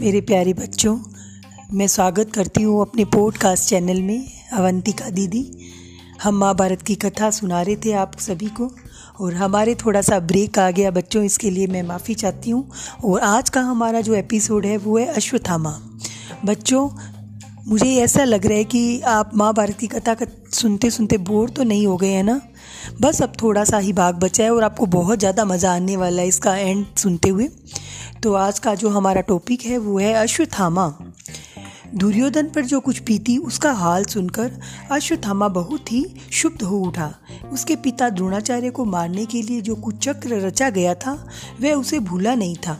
मेरे प्यारे बच्चों, मैं स्वागत करती हूँ अपने पॉडकास्ट चैनल में, अवंतिका दीदी। हम महाभारत की कथा सुना रहे थे आप सभी को, और हमारे थोड़ा सा ब्रेक आ गया बच्चों, इसके लिए मैं माफ़ी चाहती हूँ। और आज का हमारा जो एपिसोड है, वो है अश्वत्थामा। बच्चों, मुझे ऐसा लग रहा है कि आप महाभारत की कथा सुनते सुनते बोर तो नहीं हो गए हैं ना? बस अब थोड़ा सा ही भाग बचा है और आपको बहुत ज़्यादा मज़ा आने वाला है इसका एंड सुनते हुए। तो आज का जो हमारा टॉपिक है, वो है अश्वत्थामा। दुर्योधन पर जो कुछ बीती उसका हाल सुनकर अश्वत्थामा बहुत ही शुद्ध हो उठा। उसके पिता द्रोणाचार्य को मारने के लिए जो कुछ चक्र रचा गया था, वह उसे भूला नहीं था।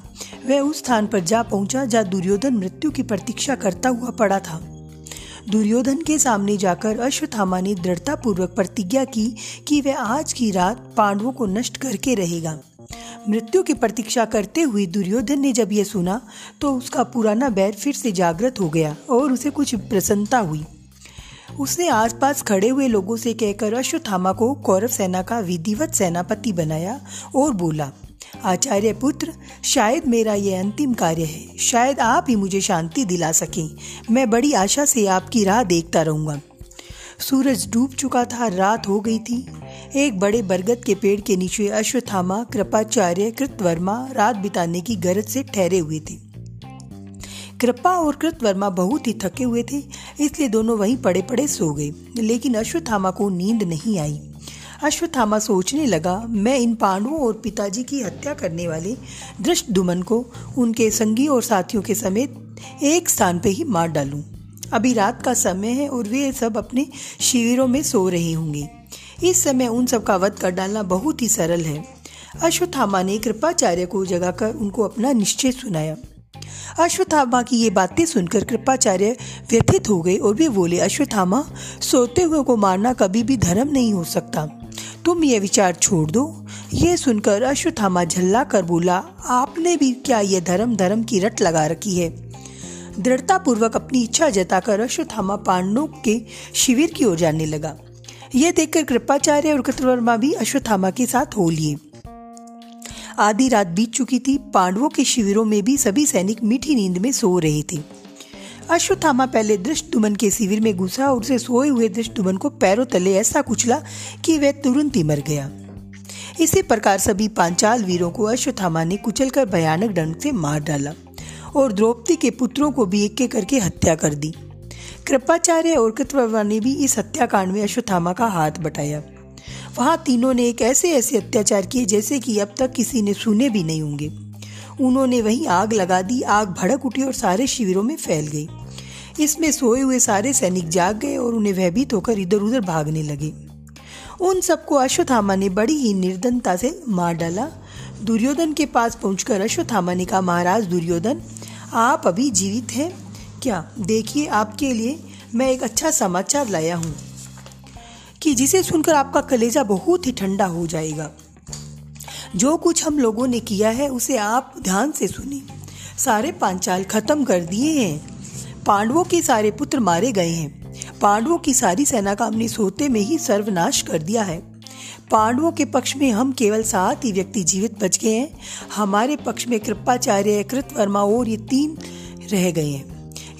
वह उस स्थान पर जा पहुँचा जहाँ दुर्योधन मृत्यु की प्रतीक्षा करता हुआ पड़ा था। दुर्योधन के सामने जाकर अश्वत्थामा ने दृढ़तापूर्वक प्रतिज्ञा की कि वह आज की रात पांडवों को नष्ट करके रहेगा। मृत्यु की प्रतीक्षा करते हुए दुर्योधन ने जब यह सुना तो उसका पुराना बैर फिर से जागृत हो गया और उसे कुछ प्रसन्नता हुई। उसने आसपास खड़े हुए लोगों से कहकर अश्वत्थामा को कौरव सेना का विधिवत सेनापति बनाया और बोला आचार्य पुत्र, शायद मेरा यह अंतिम कार्य है। शायद आप ही मुझे शांति दिला सकें। मैं बड़ी आशा से आपकी राह देखता रहूँगा। सूरज डूब चुका था, रात हो गई थी। एक बड़े बरगद के पेड़ के नीचे अश्वत्थामा, कृपाचार्य, कृतवर्मा, रात बिताने की गरज से ठहरे हुए थे। कृपा और कृतवर्मा बहुत ही थके हुए थे, इसलिए दोनों वहीं पड़े पड़े सो गए। लेकिन अश्वत्थामा को नींद नहीं आई। अश्वत्थामा सोचने लगा, मैं इन पांडवों और पिताजी की हत्या करने वाले दृष्ट दुमन को उनके संगी और साथियों के समेत एक स्थान पर ही मार डालूं। अभी रात का समय है और वे सब अपने शिविरों में सो रहे होंगे। इस समय उन सब का वध कर डालना बहुत ही सरल है। अश्वत्थामा ने कृपाचार्य को जगाकर उनको अपना निश्चय सुनाया। अश्वत्थामा की ये बातें सुनकर कृपाचार्य व्यथित हो गए और वे बोले, अश्वत्थामा, सोते हुए को मारना कभी भी धर्म नहीं हो सकता। तुम ये विचार छोड़ दो। ये सुनकर अश्वत्थामा झल्ला कर बोला, आपने भी क्या ये धर्म धर्म की रट लगा रखी है? दृढ़ता पूर्वक अपनी इच्छा जताकर अश्वत्थामा पांडवों के शिविर की ओर जाने लगा। यह देखकर कृपाचार्य और कृतवर्मा भी अश्वत्थामा के साथ हो लिए। आधी रात बीत चुकी थी, पांडवों के शिविरों में भी सभी सैनिक मीठी नींद में सो रहे थे। अश्वत्थामा पहले दृष्टुमन के शिविर में घुसा और उसे सोए हुए दृष्टुमन को पैरों तले ऐसा कुचला कि वह तुरंत ही मर गया। इसी प्रकार सभी पांचाल वीरों को अश्वत्थामा ने कुचलकर भयानक ढंग से मार डाला और द्रौपदी के पुत्रों को भी एक एक करके हत्या कर दी। कृपाचार्य और कृतवर्मा ने भी इस हत्याकांड में अश्वत्थामा का हाथ बटाया। वहाँ तीनों ने एक ऐसे ऐसे अत्याचार किए जैसे कि अब तक किसी ने सुने भी नहीं होंगे। उन्होंने वहीं आग लगा दी। आग भड़क उठी और सारे शिविरों में फैल गई। इसमें सोए हुए सारे सैनिक जाग गए और उन्हें भयभीत होकर इधर उधर भागने लगे। उन सबको अश्वत्थामा ने बड़ी ही निर्धनता से मार डाला। दुर्योधन के पास पहुंचकर अश्वत्थामा ने कहा, महाराज दुर्योधन, आप अभी जीवित हैं? क्या? देखिए, आपके लिए मैं एक अच्छा समाचार लाया हूँ कि जिसे सुनकर आपका कलेजा बहुत ही ठंडा हो जाएगा। जो कुछ हम लोगों ने किया है, उसे आप ध्यान से सुनिए। सारे पांचाल खत्म कर दिए हैं। पांडवों के सारे पुत्र मारे गए हैं। पांडवों की सारी सेना का हमने सोते में ही सर्वनाश कर दिया है। पांडवों के पक्ष में हम केवल सात ही व्यक्ति जीवित बच गए हैं। हमारे पक्ष में कृपाचार्य, कृतवर्मा और ये तीन रह गए हैं।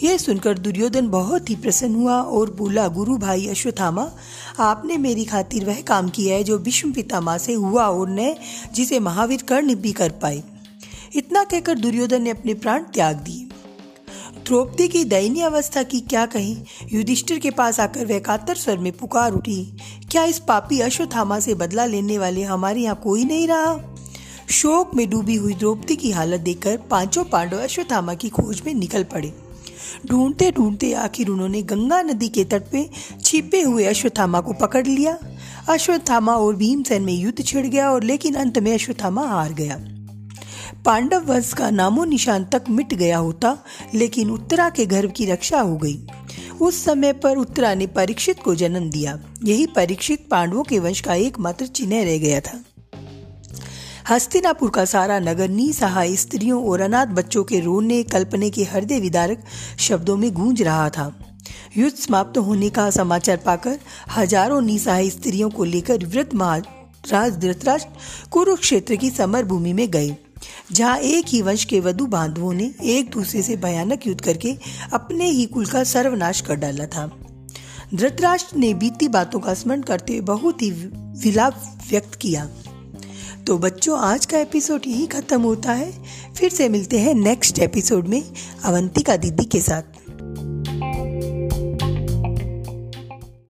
यह सुनकर दुर्योधन बहुत ही प्रसन्न हुआ और बोला, गुरु भाई अश्वत्थामा, आपने मेरी खातिर वह काम किया है जो विष्णु पितामा से हुआ और न जिसे महावीर कर्ण भी कर पाए इतना कहकर दुर्योधन ने अपने प्राण त्याग दिए। द्रौपदी की दयनीय अवस्था की क्या कही? युधिष्ठिर के पास आकर वह कातर स्वर में पुकार उठी, क्या इस पापी अश्वत्थामा से बदला लेने वाले हमारे यहाँ कोई नहीं रहा? शोक में डूबी हुई द्रौपदी की हालत देखकर पाँचों पांडव अश्वत्थामा की खोज में निकल पड़े। ढूंढते ढूंढते आखिर उन्होंने गंगा नदी के तट पे छिपे हुए अश्वत्थामा को पकड़ लिया। अश्वत्थामा और भीमसेन में युद्ध छिड़ गया और लेकिन अंत में अश्वत्थामा हार गया। पांडव वंश का नामो निशान तक मिट गया होता, लेकिन उत्तरा के गर्भ की रक्षा हो गई। उस समय पर उत्तरा ने परीक्षित को जन्म दिया। यही परीक्षित पांडवों के वंश का एकमात्र चिन्ह रह गया था। हस्तिनापुर का सारा नगर निसहाय स्त्रियों और अनाथ बच्चों के रोने, कल्पने के हृदय विदारक शब्दों में गूंज रहा था। युद्ध समाप्त होने का समाचार पाकर हज़ारों निसहाय स्त्रियों को लेकर वृद्ध महाराज धृतराष्ट्र कुरुक्षेत्र की समर भूमि में गए, जहाँ एक ही वंश के वधु बांधवों ने एक दूसरे से भयानक युद्ध करके अपने ही कुल का सर्वनाश कर डाला था। धृतराष्ट्र ने बीती बातों का स्मरण करते हुए बहुत ही विलाप व्यक्त किया। तो बच्चों, आज का एपिसोड यही खत्म होता है। फिर से मिलते हैं नेक्स्ट एपिसोड में अवंतिका दीदी के साथ।